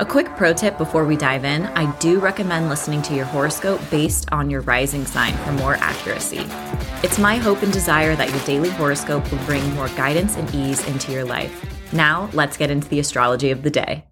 A quick pro tip before we dive in I do recommend listening to your horoscope based on your rising sign for more accuracy. It's my hope and desire that your daily horoscope will bring more guidance and ease into your life. Now, let's get into the astrology of the day.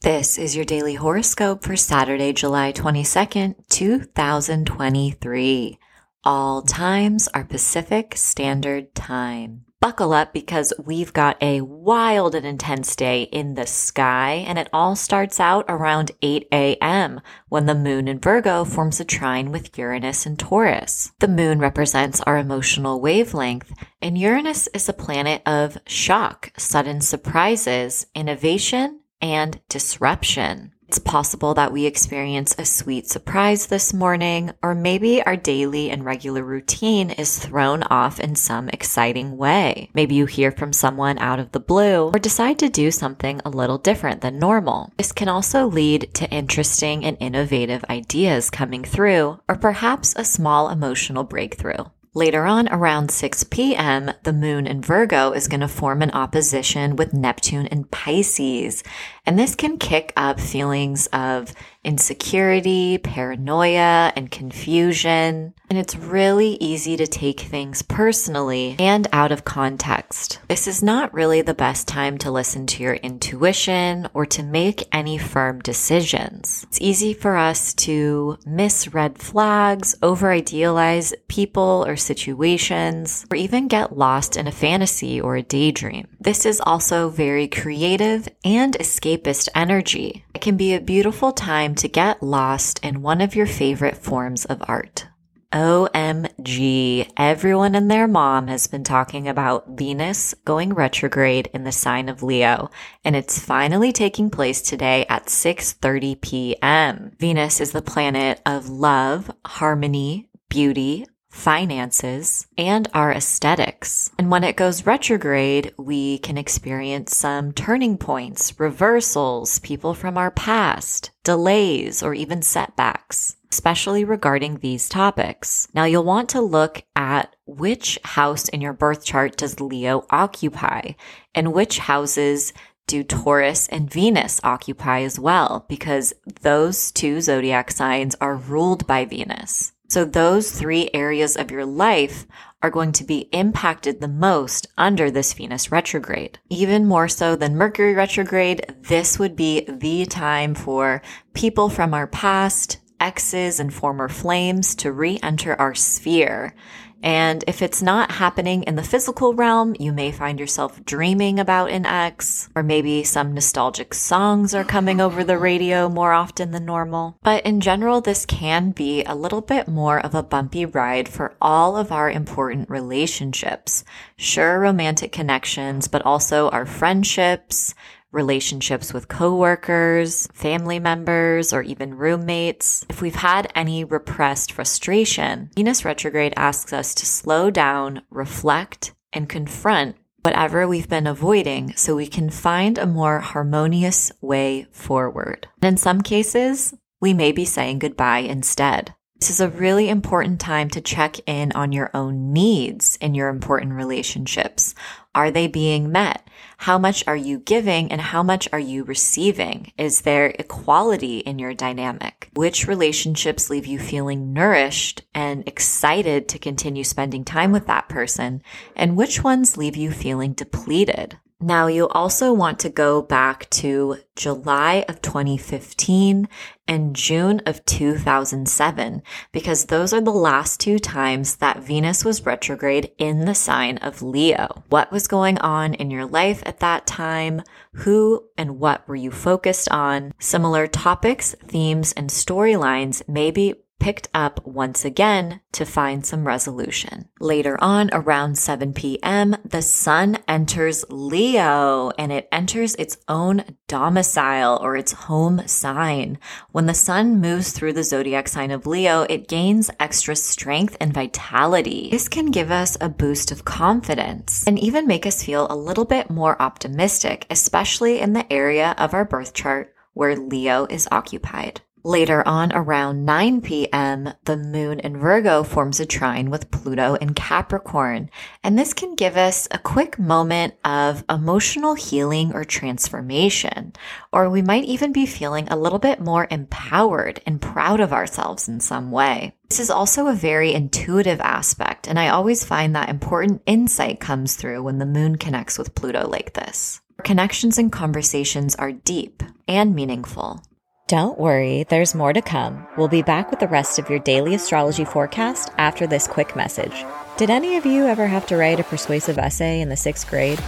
This is your daily horoscope for Saturday, July 22nd, 2023. All times are Pacific Standard Time. Buckle up because we've got a wild and intense day in the sky, and it all starts out around 8 a.m. when the moon in Virgo forms a trine with Uranus and Taurus. The moon represents our emotional wavelength, and Uranus is a planet of shock, sudden surprises, innovation, and disruption. It's possible that we experience a sweet surprise this morning, or maybe our daily and regular routine is thrown off in some exciting way. Maybe you hear from someone out of the blue or decide to do something a little different than normal. This can also lead to interesting and innovative ideas coming through, or perhaps a small emotional breakthrough. Later on, around 6 p.m., the moon in Virgo is going to form an opposition with Neptune in Pisces. And this can kick up feelings of insecurity, paranoia, and confusion. And it's really easy to take things personally and out of context. This is not really the best time to listen to your intuition or to make any firm decisions. It's easy for us to miss red flags, over idealize people or situations, or even get lost in a fantasy or a daydream. This is also very creative and escapist energy. It can be a beautiful time to get lost in one of your favorite forms of art. OMG, everyone and their mom has been talking about Venus going retrograde in the sign of Leo, and it's finally taking place today at 6:30 p.m. Venus is the planet of love, harmony, beauty, finances, and our aesthetics. And when it goes retrograde, we can experience some turning points, reversals, people from our past, delays, or even setbacks, especially regarding these topics. Now you'll want to look at which house in your birth chart does Leo occupy and which houses do Taurus and Venus occupy as well? Because those two zodiac signs are ruled by Venus. So those three areas of your life are going to be impacted the most under this Venus retrograde. Even more so than Mercury retrograde, this would be the time for people from our past, exes and former flames to re-enter our sphere and if it's not happening in the physical realm, you may find yourself dreaming about an ex, or maybe some nostalgic songs are coming over the radio more often than normal. But in general, this can be a little bit more of a bumpy ride for all of our important relationships. Sure, romantic connections, but also our friendships, relationships with coworkers, family members, or even roommates. If we've had any repressed frustration, Venus retrograde asks us to slow down, reflect, and confront whatever we've been avoiding so we can find a more harmonious way forward. And in some cases, we may be saying goodbye instead. This is a really important time to check in on your own needs in your important relationships. Are they being met? How much are you giving and how much are you receiving? Is there equality in your dynamic? Which relationships leave you feeling nourished and excited to continue spending time with that person? And which ones leave you feeling depleted? Now, you also want to go back to July of 2015 and June of 2007 because those are the last two times that Venus was retrograde in the sign of Leo. What was going on in your life at that time? Who and what were you focused on? Similar topics, themes, and storylines may be picked up once again to find some resolution. Later on, around 7 p.m., the sun enters Leo and it enters its own domicile or its home sign. When the sun moves through the zodiac sign of Leo, it gains extra strength and vitality. This can give us a boost of confidence and even make us feel a little bit more optimistic, especially in the area of our birth chart where Leo is occupied. Later on, around 9 p.m., the moon in Virgo forms a trine with Pluto in Capricorn. And this can give us a quick moment of emotional healing or transformation. Or we might even be feeling a little bit more empowered and proud of ourselves in some way. This is also a very intuitive aspect, and I always find that important insight comes through when the moon connects with Pluto like this. Connections and conversations are deep and meaningful. Don't worry, there's more to come. We'll be back with the rest of your daily astrology forecast after this quick message. Did any of you ever have to write a persuasive essay in the sixth grade?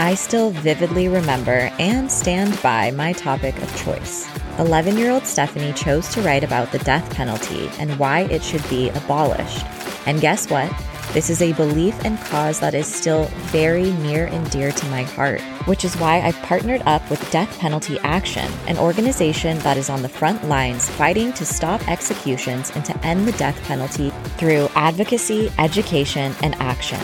I still vividly remember and stand by my topic of choice. 11 year old Stephanie chose to write about the death penalty and why it should be abolished. And guess what? This is a belief and cause that is still very near and dear to my heart, which is why I've partnered up with Death Penalty Action, an organization that is on the front lines fighting to stop executions and to end the death penalty through advocacy, education, and action.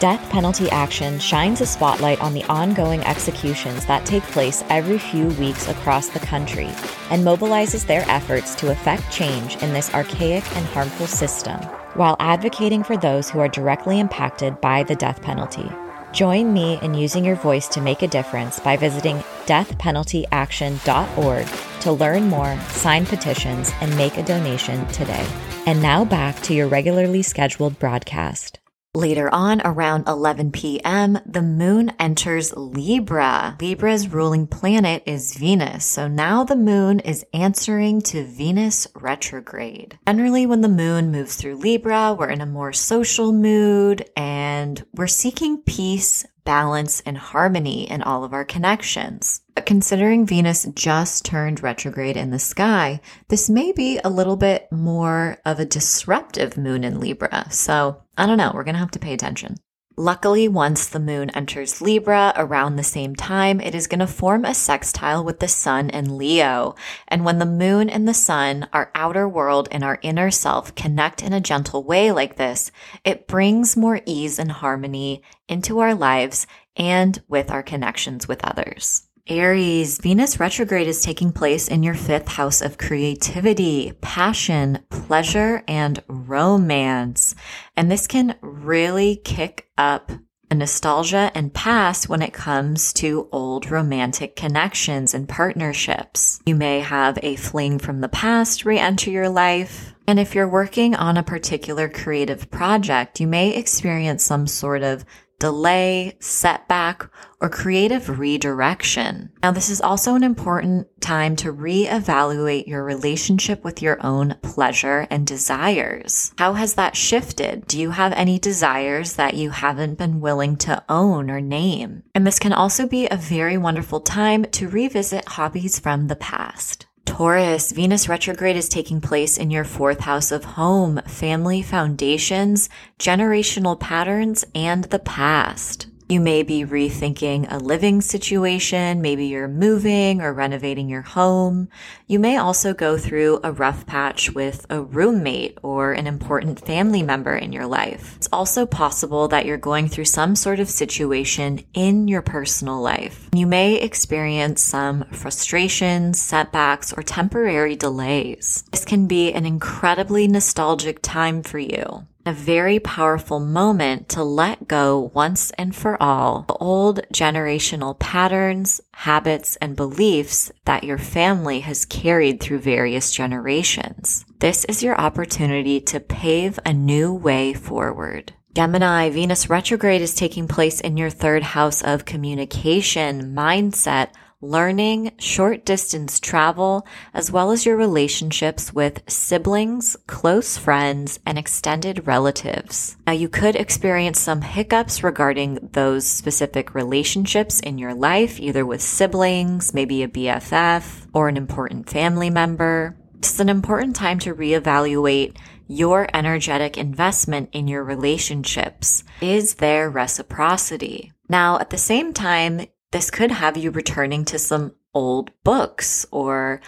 Death Penalty Action shines a spotlight on the ongoing executions that take place every few weeks across the country and mobilizes their efforts to effect change in this archaic and harmful system while advocating for those who are directly impacted by the death penalty. Join me in using your voice to make a difference by visiting deathpenaltyaction.org to learn more, sign petitions, and make a donation today. And now back to your regularly scheduled broadcast. Later on, around 11 p.m., the moon enters Libra. Libra's ruling planet is Venus. So now the moon is answering to Venus retrograde. Generally, when the moon moves through Libra, we're in a more social mood and we're seeking peace, balance, and harmony in all of our connections. But considering Venus just turned retrograde in the sky, this may be a little bit more of a disruptive moon in Libra. So I don't know. We're going to have to pay attention. Luckily, once the moon enters Libra around the same time, it is going to form a sextile with the sun and Leo. And when the moon and the sun, our outer world and our inner self connect in a gentle way like this, it brings more ease and harmony into our lives and with our connections with others. Aries, Venus retrograde is taking place in your fifth house of creativity, passion, pleasure, and romance. And this can really kick up a nostalgia and past when it comes to old romantic connections and partnerships. You may have a fling from the past re-enter your life. And if you're working on a particular creative project, you may experience some sort of delay, setback, or creative redirection. Now, this is also an important time to reevaluate your relationship with your own pleasure and desires. How has that shifted? Do you have any desires that you haven't been willing to own or name? And this can also be a very wonderful time to revisit hobbies from the past. Taurus, Venus retrograde is taking place in your fourth house of home, family foundations, generational patterns, and the past. You may be rethinking a living situation. Maybe you're moving or renovating your home. You may also go through a rough patch with a roommate or an important family member in your life. It's also possible that you're going through some sort of situation in your personal life. You may experience some frustrations, setbacks, or temporary delays. This can be an incredibly nostalgic time for you a very powerful moment to let go once and for all the old generational patterns, habits, and beliefs that your family has carried through various generations. This is your opportunity to pave a new way forward. Gemini, Venus retrograde is taking place in your third house of communication, mindset, learning, short distance travel, as well as your relationships with siblings, close friends, and extended relatives. Now, you could experience some hiccups regarding those specific relationships in your life, either with siblings, maybe a BFF, or an important family member. It's an important time to reevaluate your energetic investment in your relationships. Is there reciprocity? Now, at the same time, this could have you returning to some old books or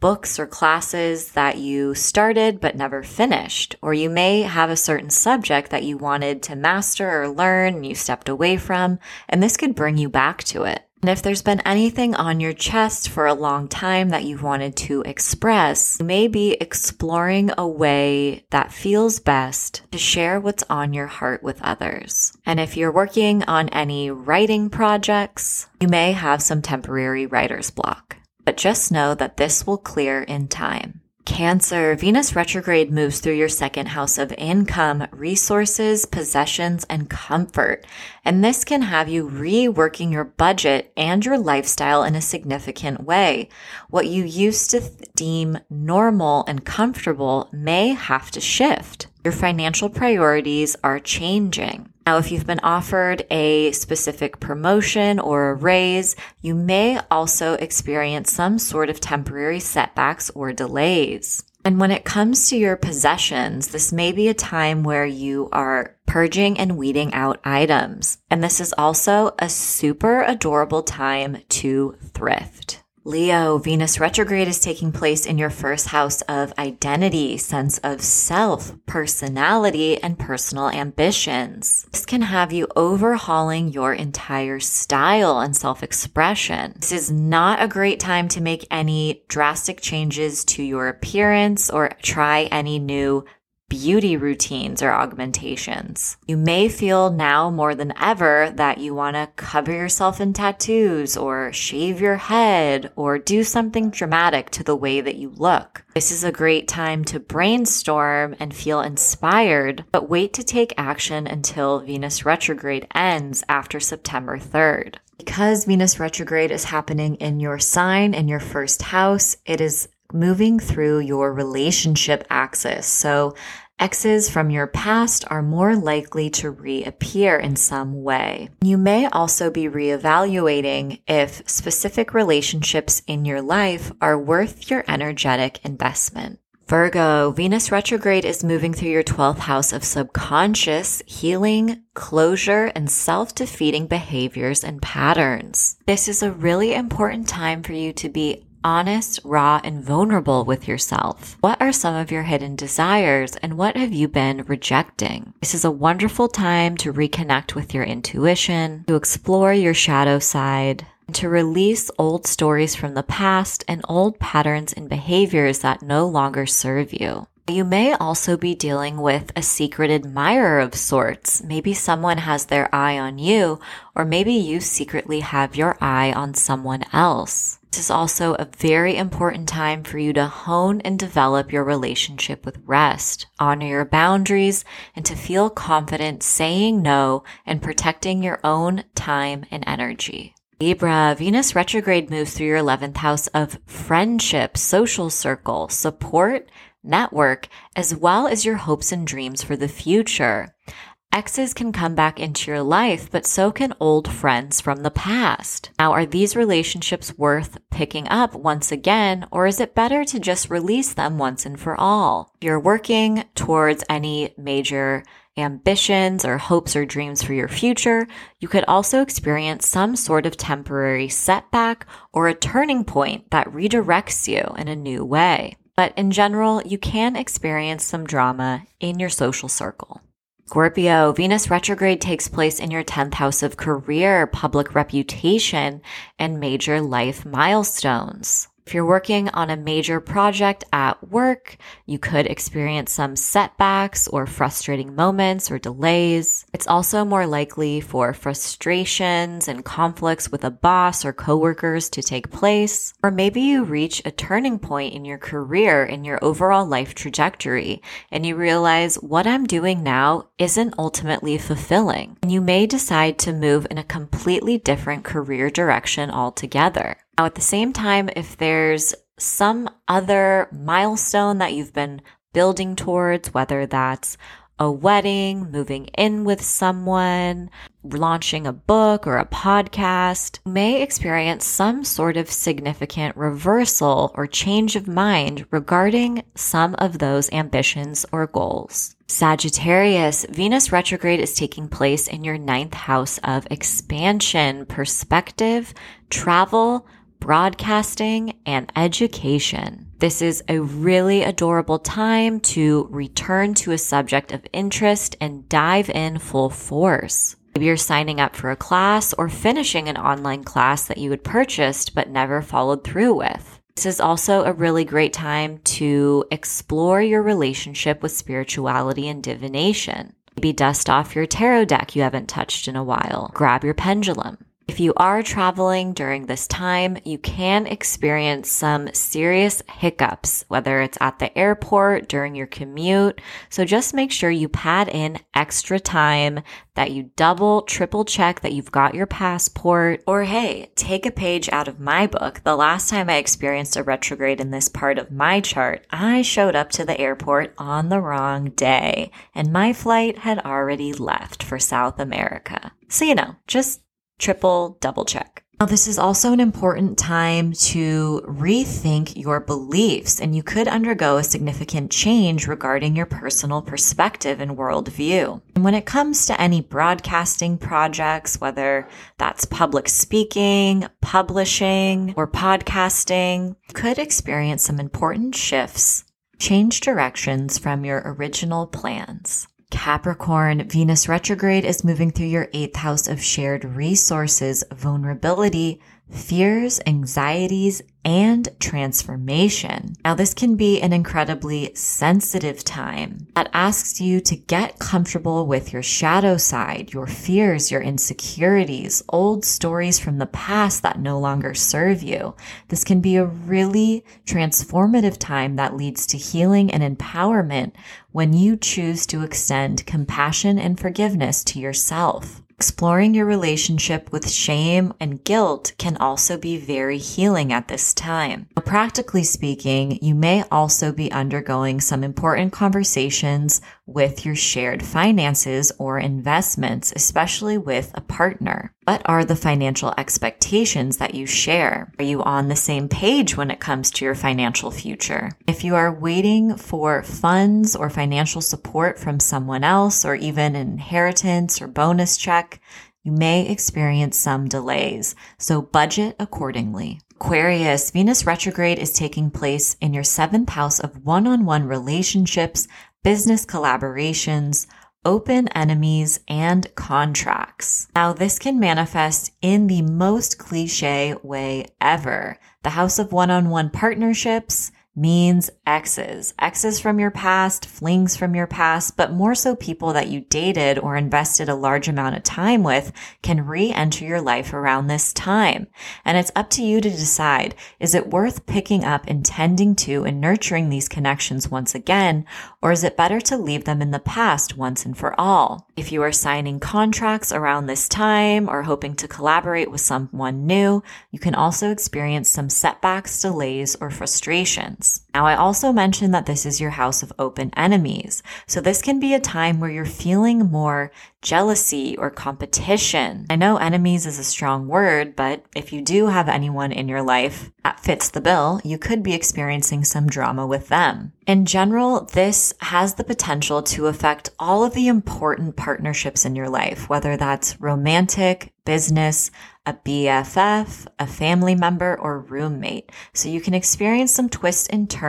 books or classes that you started but never finished. Or you may have a certain subject that you wanted to master or learn and you stepped away from, and this could bring you back to it. And if there's been anything on your chest for a long time that you've wanted to express, you may be exploring a way that feels best to share what's on your heart with others. And if you're working on any writing projects, you may have some temporary writer's block. But just know that this will clear in time. Cancer, Venus retrograde moves through your second house of income, resources, possessions, and comfort. And this can have you reworking your budget and your lifestyle in a significant way. What you used to deem normal and comfortable may have to shift. Your financial priorities are changing. Now, if you've been offered a specific promotion or a raise, you may also experience some sort of temporary setbacks or delays. And when it comes to your possessions, this may be a time where you are purging and weeding out items. And this is also a super adorable time to thrift. Leo, Venus retrograde is taking place in your first house of identity, sense of self, personality, and personal ambitions. This can have you overhauling your entire style and self expression. This is not a great time to make any drastic changes to your appearance or try any new beauty routines or augmentations. You may feel now more than ever that you want to cover yourself in tattoos or shave your head or do something dramatic to the way that you look. This is a great time to brainstorm and feel inspired, but wait to take action until Venus retrograde ends after September 3rd. Because Venus retrograde is happening in your sign in your first house, it is moving through your relationship axis. So Exes from your past are more likely to reappear in some way. You may also be reevaluating if specific relationships in your life are worth your energetic investment. Virgo, Venus retrograde is moving through your 12th house of subconscious, healing, closure, and self defeating behaviors and patterns. This is a really important time for you to be honest, raw, and vulnerable with yourself. What are some of your hidden desires and what have you been rejecting? This is a wonderful time to reconnect with your intuition, to explore your shadow side, to release old stories from the past and old patterns and behaviors that no longer serve you. You may also be dealing with a secret admirer of sorts. Maybe someone has their eye on you, or maybe you secretly have your eye on someone else. This is also a very important time for you to hone and develop your relationship with rest, honor your boundaries, and to feel confident saying no and protecting your own time and energy. Libra, Venus retrograde moves through your 11th house of friendship, social circle, support, network, as well as your hopes and dreams for the future. Exes can come back into your life, but so can old friends from the past. Now, are these relationships worth picking up once again, or is it better to just release them once and for all? If you're working towards any major ambitions or hopes or dreams for your future, you could also experience some sort of temporary setback or a turning point that redirects you in a new way. But in general, you can experience some drama in your social circle. Scorpio, Venus retrograde takes place in your 10th house of career, public reputation, and major life milestones. If you're working on a major project at work, you could experience some setbacks or frustrating moments or delays. It's also more likely for frustrations and conflicts with a boss or coworkers to take place. Or maybe you reach a turning point in your career in your overall life trajectory and you realize what I'm doing now isn't ultimately fulfilling. And you may decide to move in a completely different career direction altogether. Now, at the same time, if there's some other milestone that you've been building towards, whether that's a wedding, moving in with someone, launching a book or a podcast, may experience some sort of significant reversal or change of mind regarding some of those ambitions or goals. Sagittarius, Venus retrograde is taking place in your ninth house of expansion, perspective, travel, broadcasting, and education. This is a really adorable time to return to a subject of interest and dive in full force. Maybe you're signing up for a class or finishing an online class that you had purchased but never followed through with. This is also a really great time to explore your relationship with spirituality and divination. Maybe dust off your tarot deck you haven't touched in a while. Grab your pendulum. If you are traveling during this time, you can experience some serious hiccups, whether it's at the airport, during your commute. So just make sure you pad in extra time, that you double, triple check that you've got your passport. Or hey, take a page out of my book. The last time I experienced a retrograde in this part of my chart, I showed up to the airport on the wrong day and my flight had already left for South America. So, you know, just triple, double check. Now, this is also an important time to rethink your beliefs, and you could undergo a significant change regarding your personal perspective and worldview. And when it comes to any broadcasting projects, whether that's public speaking, publishing, or podcasting, you could experience some important shifts, change directions from your original plans. Capricorn, Venus retrograde is moving through your eighth house of shared resources, vulnerability, fears, anxieties, and transformation. Now, this can be an incredibly sensitive time that asks you to get comfortable with your shadow side, your fears, your insecurities, old stories from the past that no longer serve you. This can be a really transformative time that leads to healing and empowerment when you choose to extend compassion and forgiveness to yourself. Exploring your relationship with shame and guilt can also be very healing at this time. Practically speaking, you may also be undergoing some important conversations with your shared finances or investments, especially with a partner. What are the financial expectations that you share? Are you on the same page when it comes to your financial future? If you are waiting for funds or financial support from someone else or even an inheritance or bonus check, you may experience some delays, so budget accordingly. Aquarius, Venus retrograde is taking place in your seventh house of one-on-one relationships, business collaborations, open enemies, and contracts. Now, this can manifest in the most cliche way ever. The house of one-on-one partnerships, means exes, exes from your past, flings from your past, but more so people that you dated or invested a large amount of time with can re-enter your life around this time. And it's up to you to decide, is it worth picking up and tending to and nurturing these connections once again, or is it better to leave them in the past once and for all? If you are signing contracts around this time or hoping to collaborate with someone new, you can also experience some setbacks, delays, or frustrations chance. Now, I also mentioned that this is your house of open enemies. So this can be a time where you're feeling more jealousy or competition. I know enemies is a strong word, but if you do have anyone in your life that fits the bill, you could be experiencing some drama with them. In general, this has the potential to affect all of the important partnerships in your life, whether that's romantic, business, a BFF, a family member, or roommate. So you can experience some twists and turns,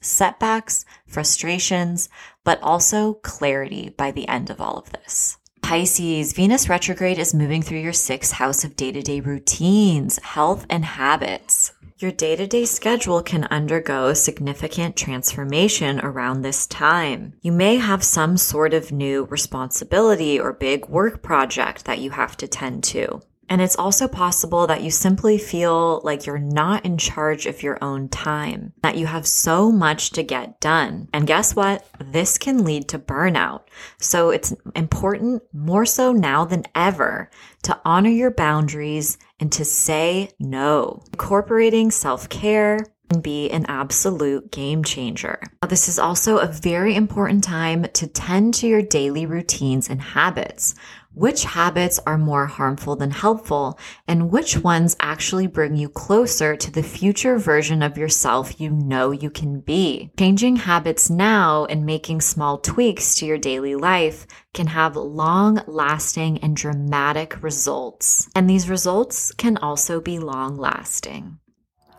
setbacks, frustrations, but also clarity by the end of all of this. Pisces, Venus retrograde is moving through your sixth house of day to day routines, health, and habits. Your day to day schedule can undergo significant transformation around this time. You may have some sort of new responsibility or big work project that you have to tend to. And it's also possible that you simply feel like you're not in charge of your own time, that you have so much to get done. And guess what? This can lead to burnout. So it's important more so now than ever to honor your boundaries and to say no. Incorporating self care, be an absolute game changer. This is also a very important time to tend to your daily routines and habits which habits are more harmful than helpful, and which ones actually bring you closer to the future version of yourself you know you can be. Changing habits now and making small tweaks to your daily life can have long lasting and dramatic results. And these results can also be long lasting.